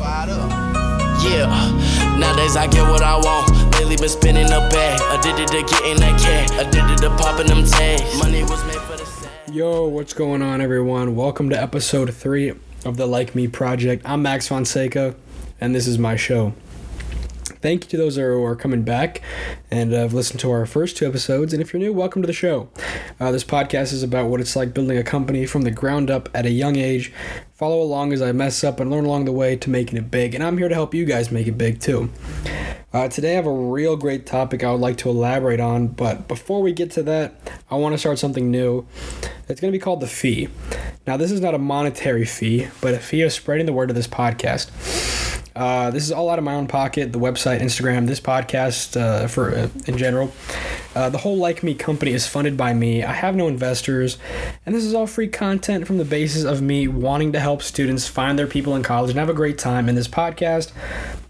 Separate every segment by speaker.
Speaker 1: Yeah, nowadays I get what I want. Lately been spinning a bag. Addicted to getting that cash. Addicted to popping them tags. Money was made for the.
Speaker 2: Yo, what's going on, everyone? Welcome to episode three of the Likemee Project. I'm Max Fonseca, and this is my show. Thank you to those who are coming back and have listened to our first two episodes. And if you're new, welcome to the show. Uh, this podcast is about what it's like building a company from the ground up at a young age. Follow along as I mess up and learn along the way to making it big. And I'm here to help you guys make it big too. Uh, today I have a real great topic I would like to elaborate on, but before we get to that, I want to start something new. It's going to be called the fee. Now, this is not a monetary fee, but a fee of spreading the word of this podcast. Uh, this is all out of my own pocket. The website, Instagram, this podcast, uh, for uh, in general. Uh, the whole Likemee company is funded by me. I have no investors, and this is all free content from the basis of me wanting to help students find their people in college and have a great time. In this podcast,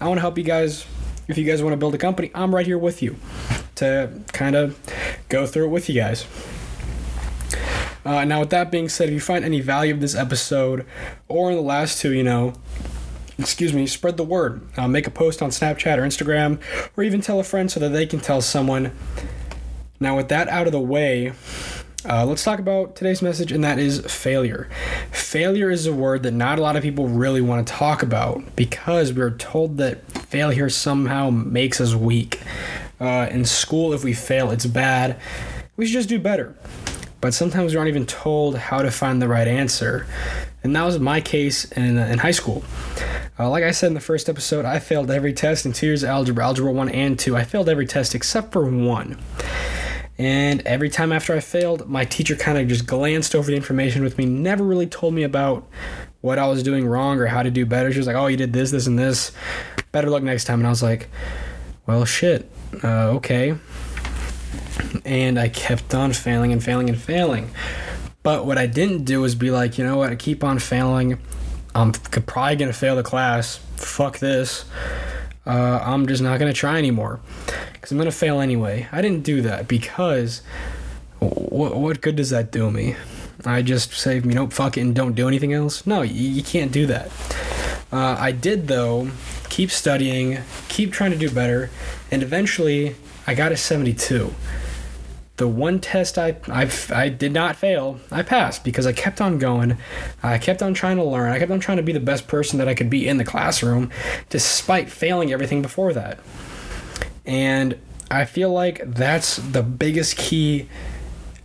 Speaker 2: I want to help you guys. If you guys want to build a company, I'm right here with you to kind of go through it with you guys. Uh, now, with that being said, if you find any value of this episode or in the last two, you know, excuse me, spread the word. Uh, make a post on Snapchat or Instagram, or even tell a friend so that they can tell someone. Now, with that out of the way, uh, let's talk about today's message, and that is failure. Failure is a word that not a lot of people really want to talk about because we're told that failure somehow makes us weak. Uh, in school, if we fail, it's bad. We should just do better. But sometimes we aren't even told how to find the right answer. And that was my case in, in high school. Uh, like I said in the first episode, I failed every test in two years of algebra, algebra 1 and 2. I failed every test except for one. And every time after I failed, my teacher kind of just glanced over the information with me, never really told me about what I was doing wrong or how to do better. She was like, oh, you did this, this, and this. Better luck next time. And I was like, well, shit. Uh, okay. And I kept on failing and failing and failing. But what I didn't do was be like, you know what, I keep on failing. I'm probably to fail the class. Fuck this. Uh, I'm just not to try anymore because I'm to fail anyway. I didn't do that because what, what good does that do me? I just say, you know, fuck it and don't do anything else? No, you, you can't do that. Uh, I did, though, keep studying, keep trying to do better, and eventually I got a 72 the one test I, I, I did not fail, I passed because I kept on going. I kept on trying to learn. I kept on trying to be the best person that I could be in the classroom, despite failing everything before that. And I feel like that's the biggest key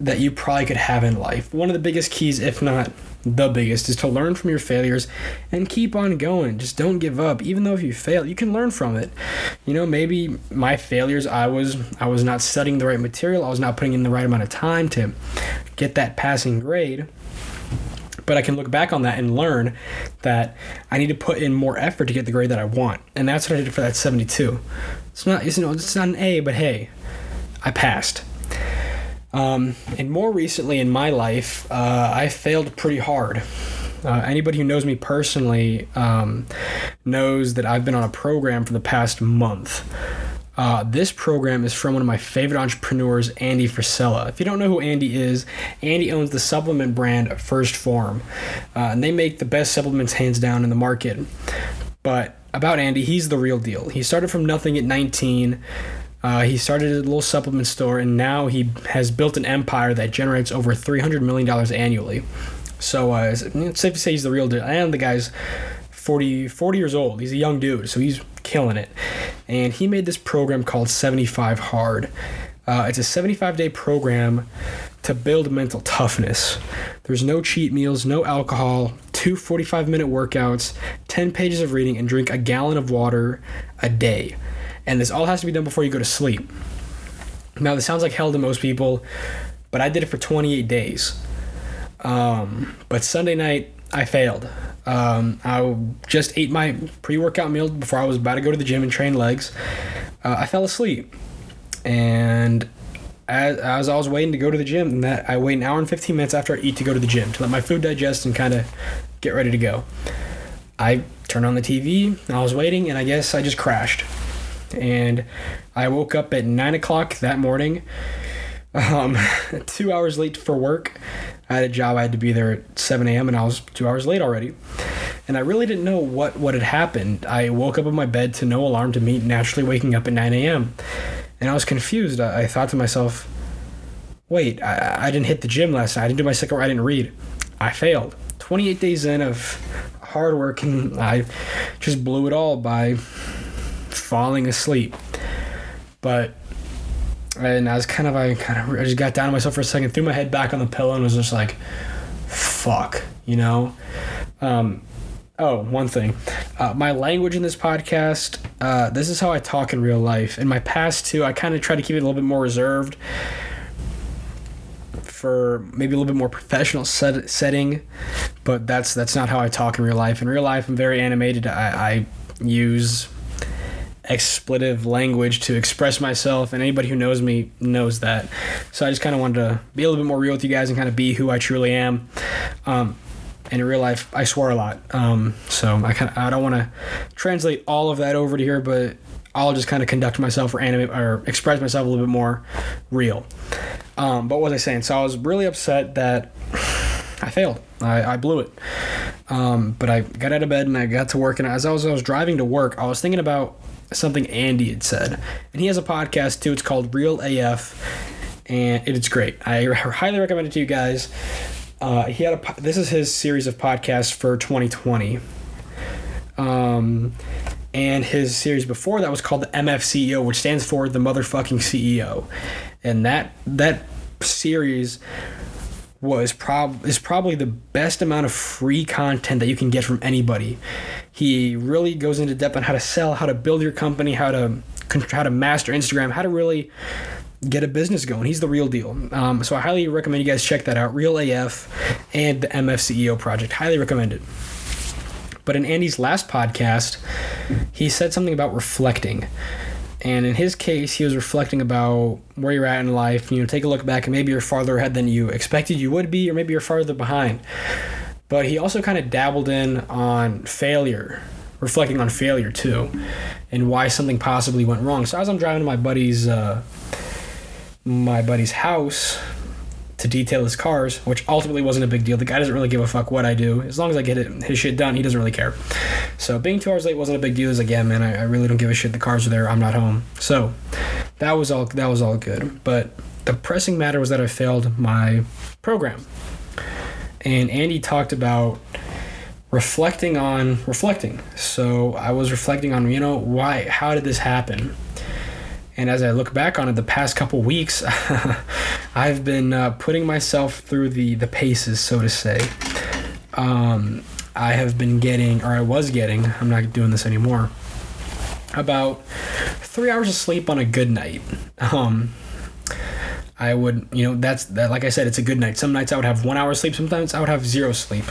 Speaker 2: that you probably could have in life. One of the biggest keys, if not the biggest is to learn from your failures and keep on going. Just don't give up. Even though if you fail, you can learn from it. You know, maybe my failures I was I was not studying the right material, I was not putting in the right amount of time to get that passing grade. But I can look back on that and learn that I need to put in more effort to get the grade that I want. And that's what I did for that 72. It's not, you know, it's not an A, but hey, I passed. Um, and more recently in my life, uh, I failed pretty hard. Uh, anybody who knows me personally um, knows that I've been on a program for the past month. Uh, this program is from one of my favorite entrepreneurs, Andy Frisella. If you don't know who Andy is, Andy owns the supplement brand 1st Form, uh, and they make the best supplements hands down in the market. But about Andy, he's the real deal. He started from nothing at 19. Uh, he started a little supplement store, and now he has built an empire that generates over $300 million annually. So uh, it's safe to say he's the real deal. And the guy's 40, 40 years old. He's a young dude, so he's killing it. And he made this program called 75 Hard. Uh, it's a 75 day program to build mental toughness. There's no cheat meals, no alcohol, two 45 minute workouts, 10 pages of reading, and drink a gallon of water a day and this all has to be done before you go to sleep. Now, this sounds like hell to most people, but I did it for 28 days. Um, but Sunday night, I failed. Um, I just ate my pre workout meal before I was about to go to the gym and train legs. Uh, I fell asleep. And as, as I was waiting to go to the gym, that I wait an hour and 15 minutes after I eat to go to the gym to let my food digest and kind of get ready to go. I turned on the TV, I was waiting, and I guess I just crashed and I woke up at nine o'clock that morning. Um, two hours late for work. I had a job. I had to be there at 7 a.m. and I was two hours late already. and I really didn't know what what had happened. I woke up in my bed to no alarm to meet naturally waking up at 9 a.m. and I was confused. I, I thought to myself, "Wait, I, I didn't hit the gym last night. I didn't do my second. I didn't read. I failed. 28 days in of hard work, and I just blew it all by falling asleep." But and I was kind of I kind of I just got down on myself for a second, threw my head back on the pillow, and was just like, "Fuck," you know. Um, oh, one thing, uh, my language in this podcast. Uh, this is how I talk in real life. In my past too, I kind of try to keep it a little bit more reserved for maybe a little bit more professional set, setting, but that's that's not how I talk in real life. In real life, I'm very animated. I, I use expletive language to express myself, and anybody who knows me knows that. So I just kind of wanted to be a little bit more real with you guys and kind of be who I truly am. Um, and in real life, I swear a lot. Um, so I kind of I don't want to translate all of that over to here, but I'll just kind of conduct myself or animate or express myself a little bit more real. Um, but what was I saying? So I was really upset that I failed. I, I blew it. Um, but I got out of bed and I got to work. And as I was, I was driving to work, I was thinking about something Andy had said. And he has a podcast too. It's called Real AF, and it's great. I highly recommend it to you guys. Uh, he had a this is his series of podcasts for 2020. Um, and his series before that was called the MFCEO, which stands for the motherfucking CEO, and that that series was prob is probably the best amount of free content that you can get from anybody. He really goes into depth on how to sell, how to build your company, how to how to master Instagram, how to really get a business going. He's the real deal. Um, so I highly recommend you guys check that out. Real AF and the MFCEO project. Highly recommend it. But in Andy's last podcast, he said something about reflecting. And in his case, he was reflecting about where you're at in life. You know, take a look back and maybe you're farther ahead than you expected you would be, or maybe you're farther behind. But he also kind of dabbled in on failure, reflecting on failure too, and why something possibly went wrong. So as I'm driving to my buddy's uh, my buddy's house to detail his cars, which ultimately wasn't a big deal. The guy doesn't really give a fuck what I do. As long as I get it, his shit done, he doesn't really care. So being two hours late wasn't a big deal. He's like, yeah, man, I, I really don't give a shit. The cars are there. I'm not home. So that was all. That was all good. But the pressing matter was that I failed my program. And Andy talked about reflecting on reflecting. So I was reflecting on, you know, why, how did this happen? And as I look back on it, the past couple weeks, I've been uh, putting myself through the the paces, so to say. Um, I have been getting, or I was getting, I'm not doing this anymore. About three hours of sleep on a good night. Um, I would, you know, that's that. Like I said, it's a good night. Some nights I would have one hour sleep. Sometimes I would have zero sleep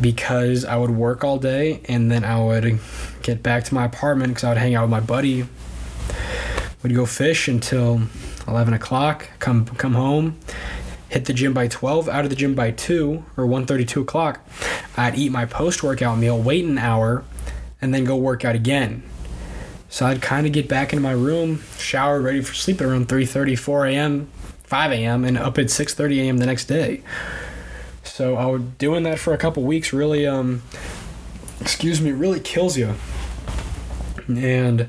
Speaker 2: because I would work all day and then I would get back to my apartment because I would hang out with my buddy would go fish until 11 o'clock come come home hit the gym by 12 out of the gym by 2 or 1.32 o'clock i'd eat my post-workout meal wait an hour and then go work out again. So i'd kind of get back into my room shower ready for sleep at around 3.30 4 a.m 5 a.m and up at 6.30 a.m the next day. So i was doing that for a couple weeks really um excuse me really kills you and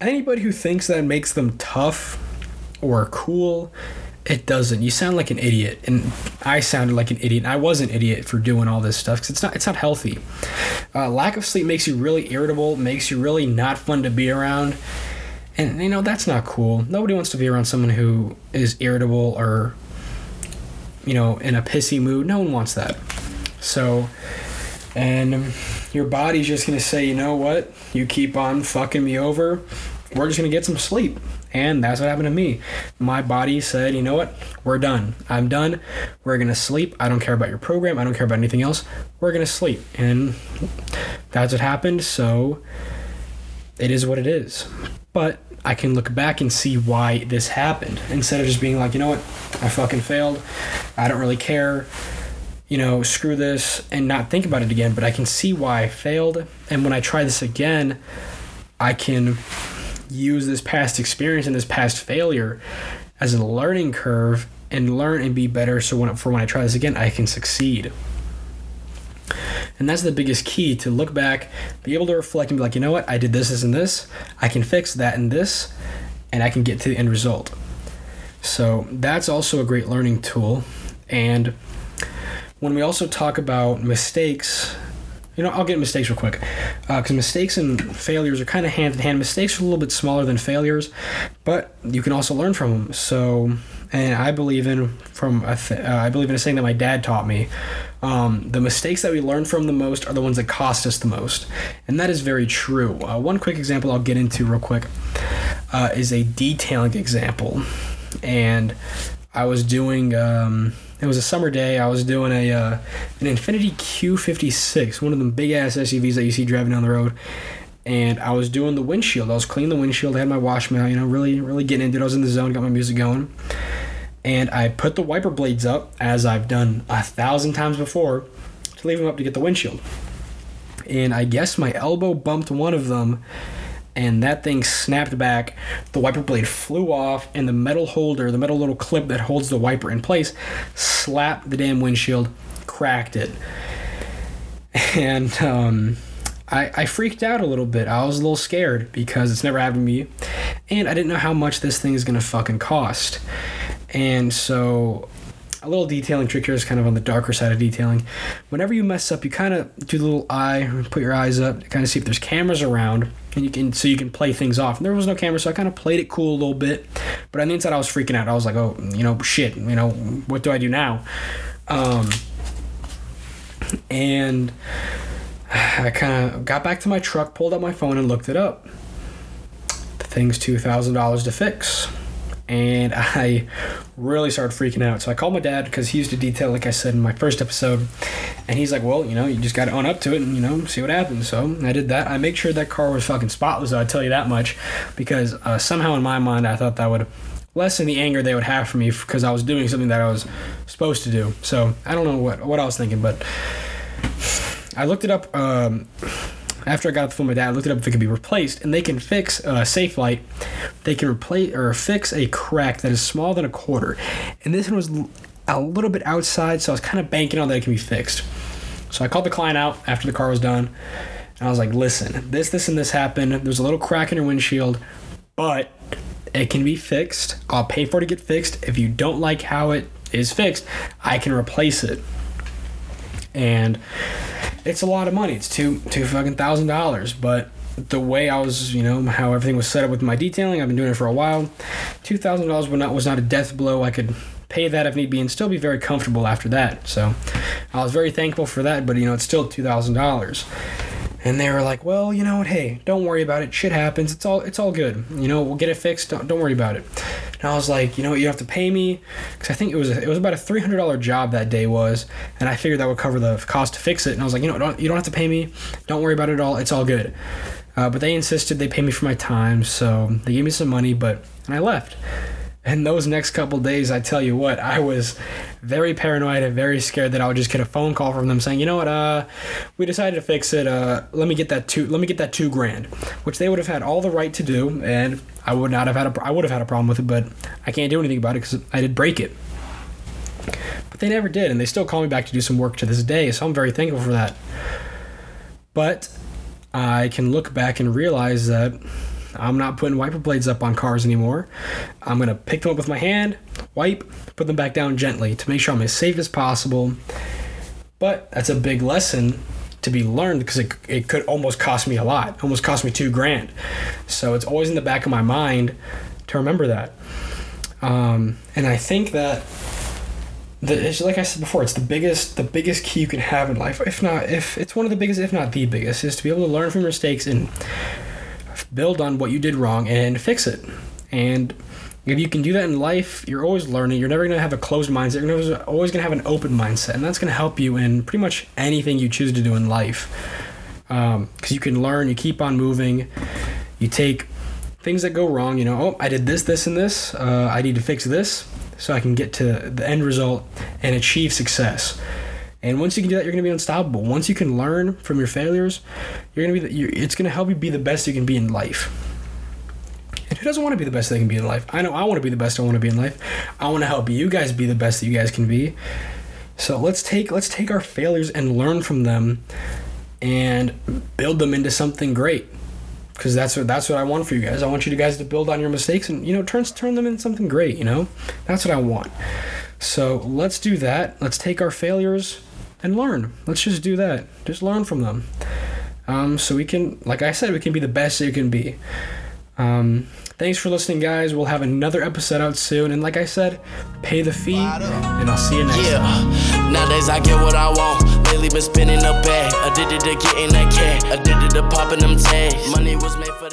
Speaker 2: anybody who thinks that makes them tough or cool, it doesn't. You sound like an idiot, and I sounded like an idiot. I was an idiot for doing all this stuff because it's not it's not healthy. Uh, lack of sleep makes you really irritable, makes you really not fun to be around, and you know that's not cool. Nobody wants to be around someone who is irritable or you know in a pissy mood. No one wants that. So, and your body's just gonna say, you know what? You keep on fucking me over. We're just gonna get some sleep. And that's what happened to me. My body said, you know what? We're done. I'm done. We're going to sleep. I don't care about your program. I don't care about anything else. We're going to sleep. And that's what happened. So it is what it is. But I can look back and see why this happened instead of just being like, you know what? I fucking failed. I don't really care. You know, screw this and not think about it again. But I can see why I failed. And when I try this again, I can use this past experience and this past failure as a learning curve and learn and be better so when for when I try this again I can succeed. And that's the biggest key to look back, be able to reflect, and be like, you know what, I did this, this, and this. I can fix that and this, and I can get to the end result. So that's also a great learning tool. And when we also talk about mistakes, you know, I'll get mistakes real quick because uh, mistakes and failures are kind of hand in hand. Mistakes are a little bit smaller than failures, but you can also learn from them. So, and I believe in from th- uh, I believe in a saying that my dad taught me. Um, the mistakes that we learn from the most are the ones that cost us the most, and that is very true. Uh, one quick example I'll get into real quick uh, is a detailing example, and I was doing. Um, it was a summer day. I was doing a uh, an Infiniti Q56, one of them big ass SUVs that you see driving down the road. And I was doing the windshield. I was cleaning the windshield. I had my wash mount, you know, really, really getting into it. I was in the zone, got my music going. And I put the wiper blades up, as I've done a thousand times before, to leave them up to get the windshield. And I guess my elbow bumped one of them and that thing snapped back. The wiper blade flew off, and the metal holder, the metal little clip that holds the wiper in place, slapped the damn windshield, cracked it. And um, I, I freaked out a little bit. I was a little scared because it's never happened to me, and I didn't know how much this thing is gonna fucking cost. And so a little detailing trick here is kind of on the darker side of detailing. Whenever you mess up, you kind of do the little eye, put your eyes up, kind of see if there's cameras around, and you can so you can play things off. And there was no camera, so I kind of played it cool a little bit. But on the inside, I was freaking out. I was like, oh, you know, shit, you know, what do I do now? Um, and I kind of got back to my truck, pulled out my phone, and looked it up. The thing's two thousand dollars to fix and I really started freaking out. So I called my dad because he used to detail, like I said in my first episode, and he's like, "Well, you know, you just got to own up to it and you know see what happens." So I did that. I make sure that car was fucking spotless. I tell you that much, because uh, somehow in my mind I thought that would lessen the anger they would have for me because I was doing something that I was supposed to do. So I don't know what what I was thinking, but I looked it up. Um, after I got the phone, with my dad I looked it up if it could be replaced, and they can fix a safe light. They can replace or fix a crack that is smaller than a quarter, and this one was a little bit outside, so I was kind of banking on that it can be fixed. So I called the client out after the car was done, and I was like, "Listen, this, this, and this happened. There's a little crack in your windshield, but it can be fixed. I'll pay for it to get fixed. If you don't like how it is fixed, I can replace it." And it's a lot of money. It's two two fucking thousand dollars. But the way I was, you know, how everything was set up with my detailing, I've been doing it for a while. Two thousand dollars was not was not a death blow. I could pay that if need be and still be very comfortable after that. So I was very thankful for that. But you know, it's still two thousand dollars. And they were like, "Well, you know what? Hey, don't worry about it. Shit happens. It's all it's all good. You know, we'll get it fixed. Don't, don't worry about it." And I was like, "You know what? You have to pay me because I think it was it was about a three hundred dollar job that day was, and I figured that would cover the cost to fix it. And I was like, you know, don't, you don't have to pay me. Don't worry about it at all. It's all good." Uh, but they insisted they pay me for my time, so they gave me some money, but and I left. And those next couple days, I tell you what, I was very paranoid and very scared that I would just get a phone call from them saying, you know what, uh, we decided to fix it. Uh, let me get that two. Let me get that two grand, which they would have had all the right to do, and I would not have had a. I would have had a problem with it, but I can't do anything about it because I did break it. But they never did, and they still call me back to do some work to this day. So I'm very thankful for that. But I can look back and realize that I'm not putting wiper blades up on cars anymore. I'm going to pick them up with my hand, wipe, put them back down gently to make sure I'm as safe as possible. But that's a big lesson to be learned because it, it could almost cost me a lot, almost cost me two grand. So it's always in the back of my mind to remember that. Um, and I think that the, it's like I said before, it's the biggest the biggest key you can have in life. If not, if it's one of the biggest, if not the biggest, is to be able to learn from your mistakes and build on what you did wrong and fix it. And if you can do that in life, you're always learning. You're never going to have a closed mindset. You're always going to have an open mindset. And that's going to help you in pretty much anything you choose to do in life. Because um, you can learn, you keep on moving, you take things that go wrong, you know, oh, I did this, this, and this. Uh, I need to fix this so I can get to the end result and achieve success. And once you can do that, you're going to be unstoppable. Once you can learn from your failures, you're going to be. The, it's going to help you be the best you can be in life. And who doesn't want to be the best they can be in life? I know I want to be the best I want to be in life. I want to help you guys be the best that you guys can be. So let's take let's take our failures and learn from them and build them into something great. Because that's what that's what I want for you guys. I want you guys to build on your mistakes and you know turn turn them into something great. You know, that's what I want. So let's do that. Let's take our failures and learn. Let's just do that. Just learn from them. Um, so we can, like I said, we can be the best you can be. Um, thanks for listening, guys. We'll have another episode out soon. And like I said, pay the fee, and I'll see you next
Speaker 1: Yeah,
Speaker 2: time.
Speaker 1: nowadays I get what I want. Lately been spinning the bag. Addicted to getting that cash. Addicted to popping them tags. Money was made for